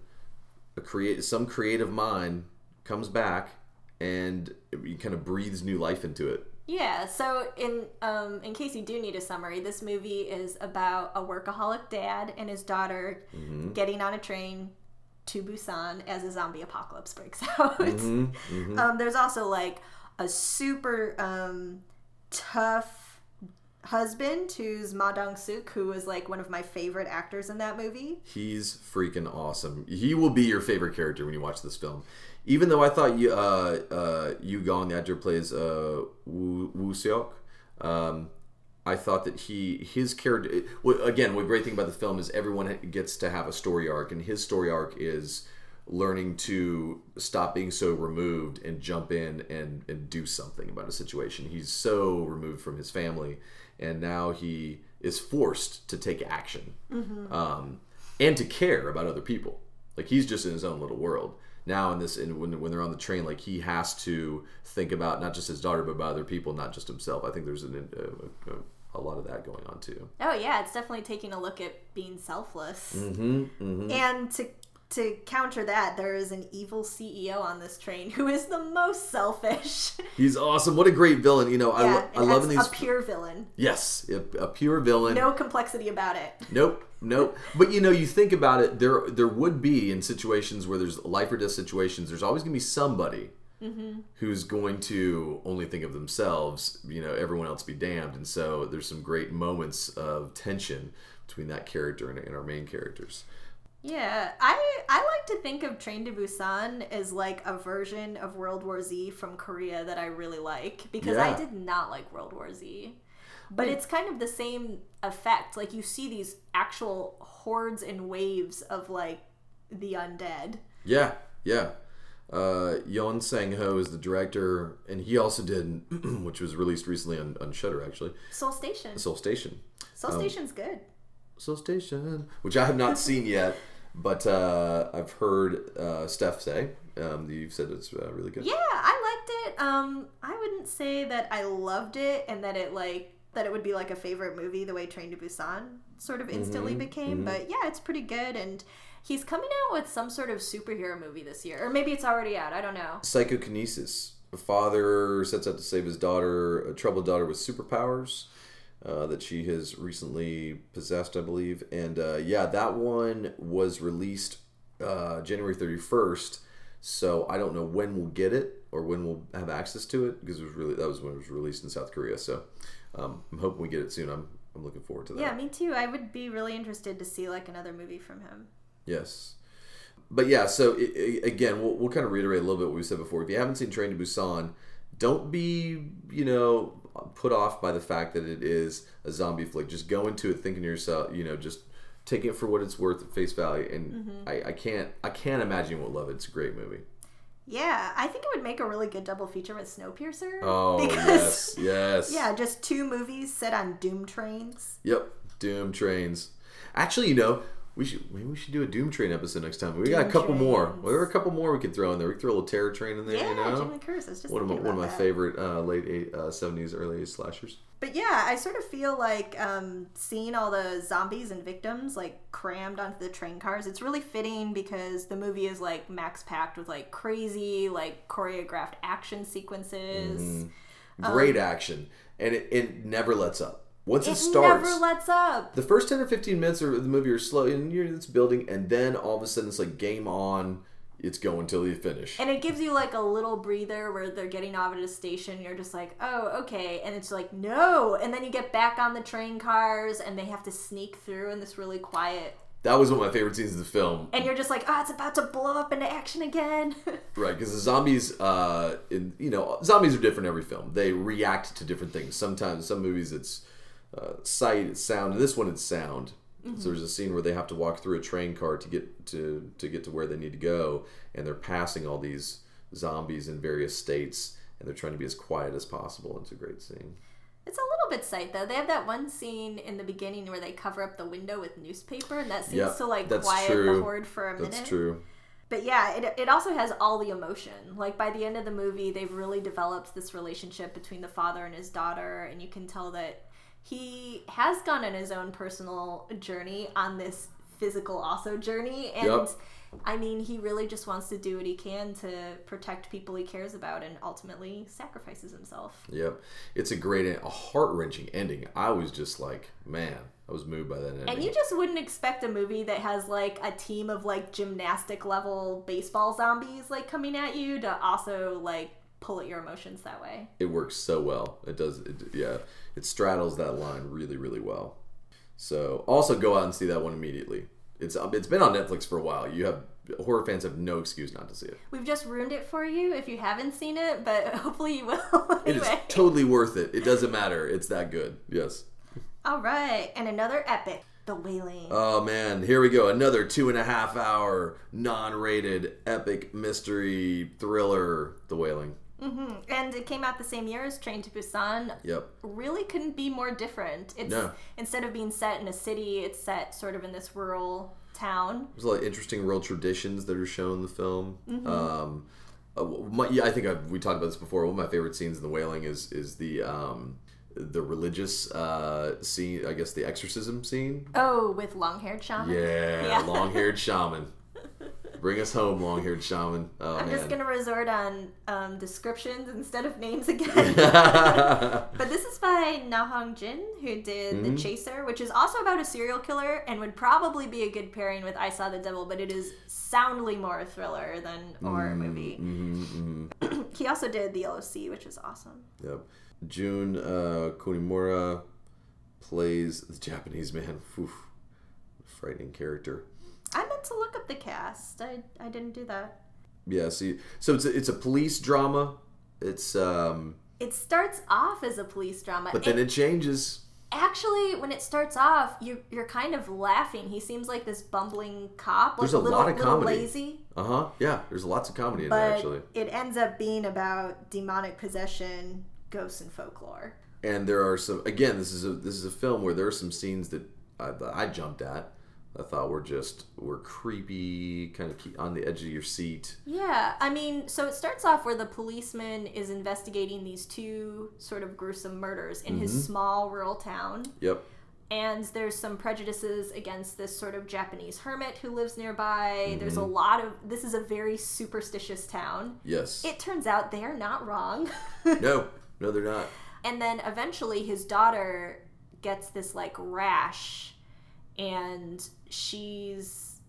a create some creative mind comes back and it kind of breathes new life into it. Yeah, so in um, in case you do need a summary, this movie is about a workaholic dad and his daughter getting on a train to Busan as a zombie apocalypse breaks out. Um, there's also like a super um, tough husband who's Ma Dong Suk, who was like one of my favorite actors in that movie. He's freaking awesome. He will be your favorite character when you watch this film. Even though I thought you, uh, uh, Yu Gong, the actor plays uh, Wu, Wu Seok, um, I thought that he his character again. What great thing about the film is everyone gets to have a story arc, and his story arc is learning to stop being so removed and jump in and, and do something about a situation. He's so removed from his family, and now he is forced to take action um, and to care about other people. Like he's just in his own little world now. In this, and when when they're on the train, like he has to think about not just his daughter, but about other people, not just himself. I think there's an, a, a, a lot of that going on too. Oh yeah, it's definitely taking a look at being selfless. Mm-hmm, mm-hmm. And to to counter that, there is an evil CEO on this train who is the most selfish. He's awesome. What a great villain. You know, I, yeah, lo- I love in these. a pure villain. yes, a, a pure villain. No complexity about it. Nope, nope. But you know, you think about it. There, there would be in situations where there's life or death situations. There's always going to be somebody mm-hmm. who's going to only think of themselves. You know, everyone else be damned. And so there's some great moments of tension between that character and, and our main characters. Yeah, I I like to think of Train to Busan as like a version of World War Z from Korea that I really like because I did not like World War Z. But it's kind of the same effect. Like you see these actual hordes and waves of like the undead. Yeah, yeah. Uh, Yeon Sang Ho is the director, and he also did, which was released recently on, on Shudder, actually, Seoul Station. Seoul Station. Seoul Um, Station's good. Seoul Station, which I have not seen yet, but uh, I've heard uh, Steph say. Um, you've said it's uh, really good. Yeah, I liked it. Um, I wouldn't say that I loved it and that it like that it would be like a favorite movie the way Train to Busan sort of instantly Mm-hmm, became. But yeah, it's pretty good and he's coming out with some sort of superhero movie this year. Or maybe it's already out, I don't know. Psychokinesis. A father sets out to save his daughter, a troubled daughter with superpowers uh, that she has recently possessed, I believe. And uh, yeah, that one was released uh, January 31st. So I don't know when we'll get it or when we'll have access to it because it was really that was when it was released in South Korea. So um, I'm hoping we get it soon. I'm I'm looking forward to that. Yeah, me too. I would be really interested to see like another movie from him. Yes. But yeah, so i i again, we'll, we'll kind of reiterate a little bit what we said before. If you haven't seen Train to Busan, don't be, you know, put off by the fact that it is a zombie flick. Just go into it thinking to yourself, you know, just take it for what it's worth at face value. And I, I can't, I can't imagine you won't love it. It's a great movie. Yeah, I think it would make a really good double feature with Snowpiercer. Oh yes, yes. Yeah, just two movies set on doom trains. Yep. Doom trains. Actually, you know, we should maybe we should do a Doom Train episode next time. We got a Doom couple more. trains. There are a couple more we could throw in there. We could throw a little Terror Train in there. Yeah, you know. I just one of my, one of my favorite uh, late eight, uh, 70s, early 80s slashers. But yeah, I sort of feel like um, seeing all the zombies and victims like crammed onto the train cars. It's really fitting because the movie is like max packed with like crazy, like choreographed action sequences. Mm-hmm. Great action, and it, it never lets up. Once it, starts It starts, never lets up. the first 10 or 15 minutes of the movie are slow, and you're it's building, and then all of a sudden it's like game on. It's going till you finish. And it gives you like a little breather where they're getting off at a station. You're just like, oh, okay. And it's like, no. And then you get back on the train cars and they have to sneak through in this really quiet. That was one of my favorite scenes of the film. And you're just like, oh, it's about to blow up into action again. Right, because the zombies, uh, in you know, zombies are different every film. They react to different things. Sometimes, some movies it's uh, sight, it's sound. In this one, it's sound. So there's a scene where they have to walk through a train car to get to to get to where they need to go, and they're passing all these zombies in various states, and they're trying to be as quiet as possible. It's a great scene. It's a little bit sight though. They have that one scene in the beginning where they cover up the window with newspaper, and that seems Yep, to like quiet true. the horde for a minute. That's true. But yeah, it, it also has all the emotion. Like by the end of the movie, they've really developed this relationship between the father and his daughter, and you can tell that he has gone on his own personal journey on this physical also journey, and Yep. I mean, he really just wants to do what he can to protect people he cares about and ultimately sacrifices himself. Yep, it's a great, a heart wrenching ending. I was just like, man, I was moved by that ending. And you just wouldn't expect a movie that has like a team of like gymnastic level baseball zombies like coming at you to also like pull at your emotions that way. it works so well. It does, it, yeah, it straddles that line really, really well. So also go out and see that one immediately. It's um, it's been on Netflix for a while. You have horror fans have no excuse not to see it. We've just ruined it for you if you haven't seen it, but hopefully you will It is anyway. totally worth it. It doesn't matter. It's that good. Yes. All right, and another epic, The Wailing. Oh man, here we go. Another two and a half hour non-rated epic mystery thriller, The Wailing. Hmm And it came out the same year as Train to Busan. Yep. Really couldn't be more different. It's No. instead of being set in a city, it's set sort of in this rural town. There's a lot of interesting rural traditions that are shown in the film. Mm-hmm. Um, uh, my, yeah, I think I've, we talked about this before. One of my favorite scenes in The Wailing is is the um, the religious uh, scene. I guess the exorcism scene. Oh, with long-haired shaman. Yeah, Yeah. long-haired shaman. Bring us home, long-haired shaman. Oh I'm man. just gonna resort on um, descriptions instead of names again. but this is by Na Hong Jin, who did Mm-hmm. The Chaser, which is also about a serial killer and would probably be a good pairing with I Saw the Devil, but it is soundly more a thriller than a horror movie. Mhm, mhm. He also did The Yellow Sea, which is awesome. Yep. Jun uh, Kunimura plays the Japanese man. Oof. Frightening character. I meant to look up the cast. I, I didn't do that. Yeah. See, so it's a, it's a police drama. It's um, It starts off as a police drama. but then and it changes. actually, when it starts off, you you're kind of laughing. He seems like this bumbling cop, like There's a little, lot of comedy. lazy. Uh huh. Yeah. There's lots of comedy in but there actually, it ends up being about demonic possession, ghosts, and folklore. and there are some. Again, this is a this is a film where there are some scenes that I, that I jumped at. I thought were just were creepy, kind of on the edge of your seat. Yeah, I mean, so it starts off where the policeman is investigating these two sort of gruesome murders in Mm-hmm. his small rural town. Yep. And there's some prejudices against this sort of Japanese hermit who lives nearby. Mm-hmm. There's a lot of. This is a very superstitious town. Yes. It turns out they are not wrong. no. No, they're not. and then eventually his daughter gets this like rash and she's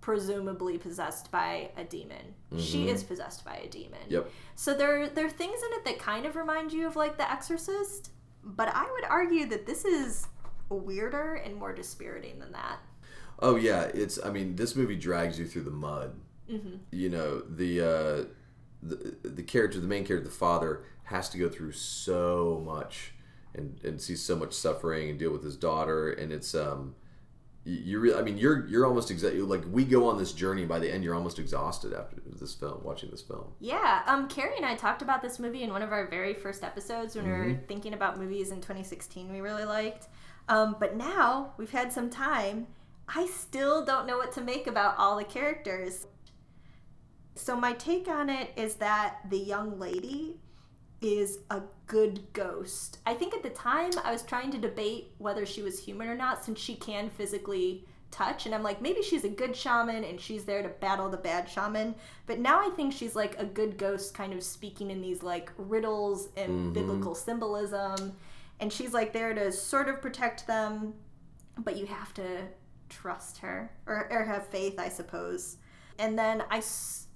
presumably possessed by a demon she is possessed by a demon Yep. so there there are things in it that kind of remind you of like the exorcist but i would argue that this is weirder and more dispiriting than that Oh yeah, it's. I mean, this movie drags you through the mud. Mm-hmm. You know, the uh, the the character, the main character, the father, has to go through so much and and see so much suffering and deal with his daughter, and it's um, you- really. I mean, you're you're almost exactly like we go on this journey. By the end, you're almost exhausted after this film, watching this film. Yeah, um, Carey and I talked about this movie in one of our very first episodes when we were thinking about movies in 2016 we really liked. Um, but now we've had some time. I still don't know what to make about all the characters. So my take on it is that the young lady is a good ghost. I think at the time I was trying to debate whether she was human or not since she can physically touch and I'm like maybe she's a good shaman and she's there to battle the bad shaman. But now I think she's like a good ghost kind of speaking in these like riddles and mm-hmm. biblical symbolism. And she's like there to sort of protect them but you have to trust her or, or have faith i suppose. And then I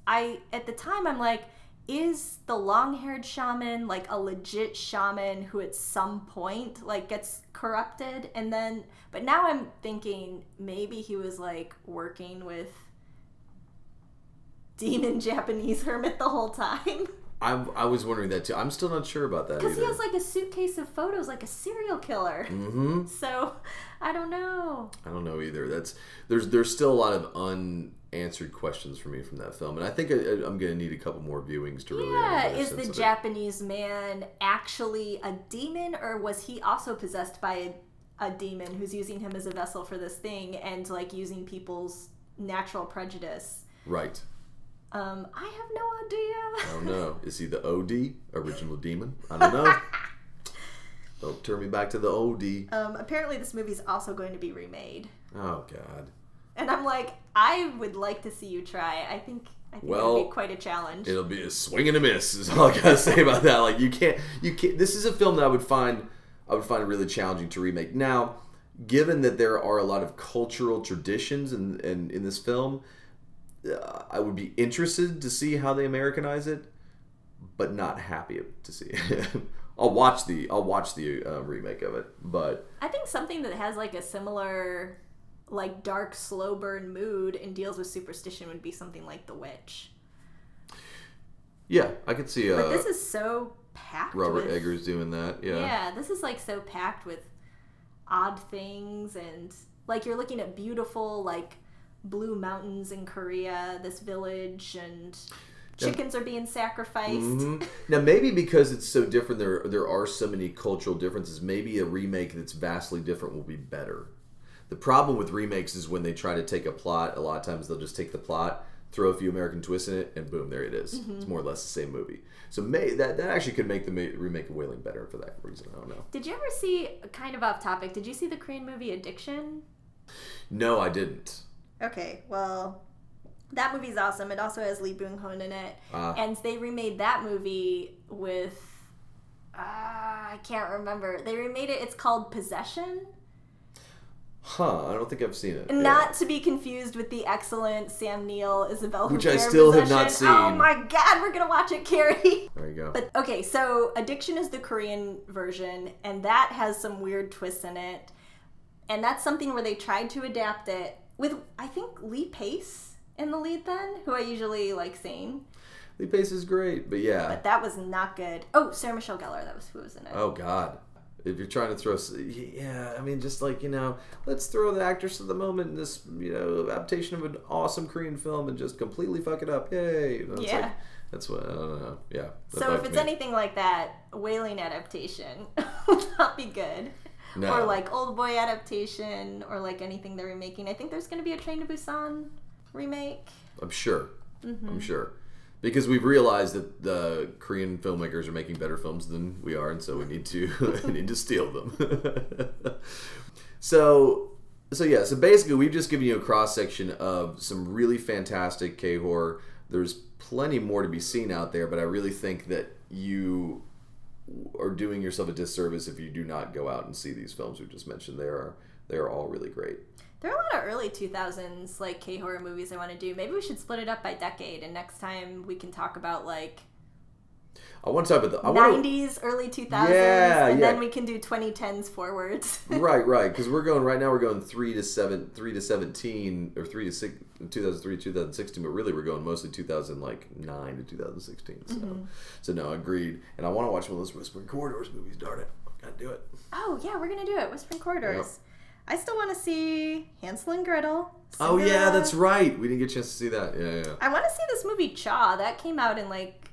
I at the time i'm like is the long-haired shaman like a legit shaman who at some point like gets corrupted and then but now i'm thinking maybe he was like working with demon japanese hermit the whole time I I was wondering that too. I'm still not sure about that because he has like a suitcase of photos like a serial killer mm-hmm. so i don't know I don't know either. That's there's there's still a lot of unanswered questions for me from that film, and I think I, I'm going to need a couple more viewings to really. Yeah, is the. Japanese man actually a demon, or was he also possessed by a, a demon who's using him as a vessel for this thing and like using people's natural prejudice? right? Um, I have no idea. I don't know. Is he the OD original demon? I don't know. don't turn me back to the OD. Um, apparently, this movie is also going to be remade. Oh God. And I'm like, I would like to see you try. I think I think Well, it'd be quite a challenge. It'll be a swing and a miss. Is all I gotta say about that. Like you can't, you can't. This is a film that I would find, I would find really challenging to remake. Now, given that there are a lot of cultural traditions in in, in this film, uh, I would be interested to see how they Americanize it, but not happy to see. it. I'll watch the I'll watch the uh, remake of it, but I think something that has like a similar like dark slow burn mood and deals with superstition would be something like The Witch. yeah, I could see uh, But this is so packed Robert with, Eggers doing that. Yeah. Yeah, this is like so packed with odd things and like you're looking at beautiful like blue mountains in Korea, this village and Yeah. chickens are being sacrificed. Mhm. Now, maybe because it's so different, there there are so many cultural differences. Maybe a remake that's vastly different will be better. The problem with remakes is when they try to take a plot. A lot of times they'll just take the plot, throw a few American twists in it, and boom, there it is. It's more or less the same movie. So may, that that actually could make the ma- remake of Wailing better for that reason. I don't know. Did you ever see kind of off topic? Did you see the Korean movie Addiction? No, I didn't. Okay, well, that movie's awesome. It also has Lee Byung Hun in it, Ah. and they remade that movie with uh, I can't remember. They remade it. It's called Possession, Huh? I don't think I've seen it. Yeah. not to be confused with the excellent Sam Neill Isabel Which I Huppert still have not Possession. Oh my god, we're gonna watch it, Carey. There you go. But okay, so Addiction is the Korean version, and that has some weird twists in it. And that's something where they tried to adapt it with, I think, Lee Pace in the lead, then, who I usually like seeing. Lee Pace is great, but yeah. But that was not good. Oh, Sarah Michelle Gellar, that was who was in it. Oh God! If you're trying to throw, yeah, I mean, just like you know, let's throw the actress of the moment in this, you know, adaptation of an awesome Korean film and just completely fuck it up. Yay! You know, Yeah. like, that's what I don't know. Yeah. so if it's me. anything like that, Wailing adaptation will not be good. No. Or like Old Boy adaptation, or like anything they're remaking. I think there's going to be a Train to Busan remake. I'm sure. Mm-hmm. I'm sure. Because we've realized that the Korean filmmakers are making better films than we are, and so we need to we need to steal them. so, so yeah. So basically, we've just given you a cross section of some really fantastic K horror. There's plenty more to be seen out there, but I really think that you are doing yourself a disservice if you do not go out and see these films we've just mentioned. They are they are all really great. There are a lot of early 2000s like K horror movies I want to do. Maybe we should split it up by decade, and next time we can talk about like I want to talk about the I want 90s, early 2000s, Yeah, and yeah. then we can do 2010s forwards. right, right. Because we're going right now. We're going three to seven, three to seventeen, or three to six, two thousand three, two thousand sixteen. But really, we're going mostly two thousand like nine to two thousand sixteen. So, Mm-hmm. so no, agreed. And I want to watch one of those Whispering Corridors movies. Darn it, gotta do it. oh yeah, we're gonna do it. Whispering Corridors. I still want to see Hansel and Gretel. Oh yeah, that's right. We didn't get a chance to see that. Yeah, yeah. I want to see this movie Chaw. That came out in like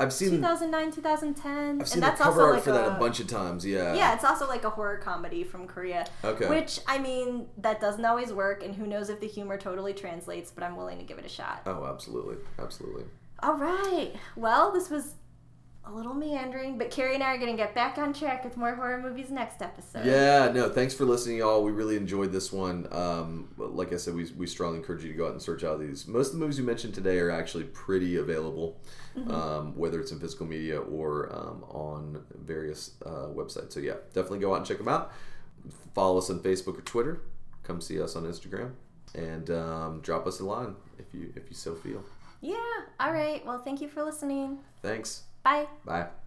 I've seen 2009, 2010, I've seen and the that's cover also art like for that a a bunch of times. Yeah. Yeah, it's also like a horror comedy from Korea. Okay. Which, I mean, that doesn't always work, and who knows if the humor totally translates, but I'm willing to give it a shot. Oh, absolutely, absolutely. All right. Well, this was a little meandering, but Carey and I are going to get back on track with more horror movies next episode. Yeah, no, thanks for listening, y'all. We really enjoyed this one. Um, but like I said, we, we strongly encourage you to go out and search out these. Most of the movies we mentioned today are actually pretty available, um, whether it's in physical media or um, on various uh, websites. So, yeah, definitely go out and check them out. Follow us on Facebook or Twitter. Come see us on Instagram. And um, drop us a line if you if you so feel. Yeah. All right. Well, thank you for listening. Thanks. Bye. Bye.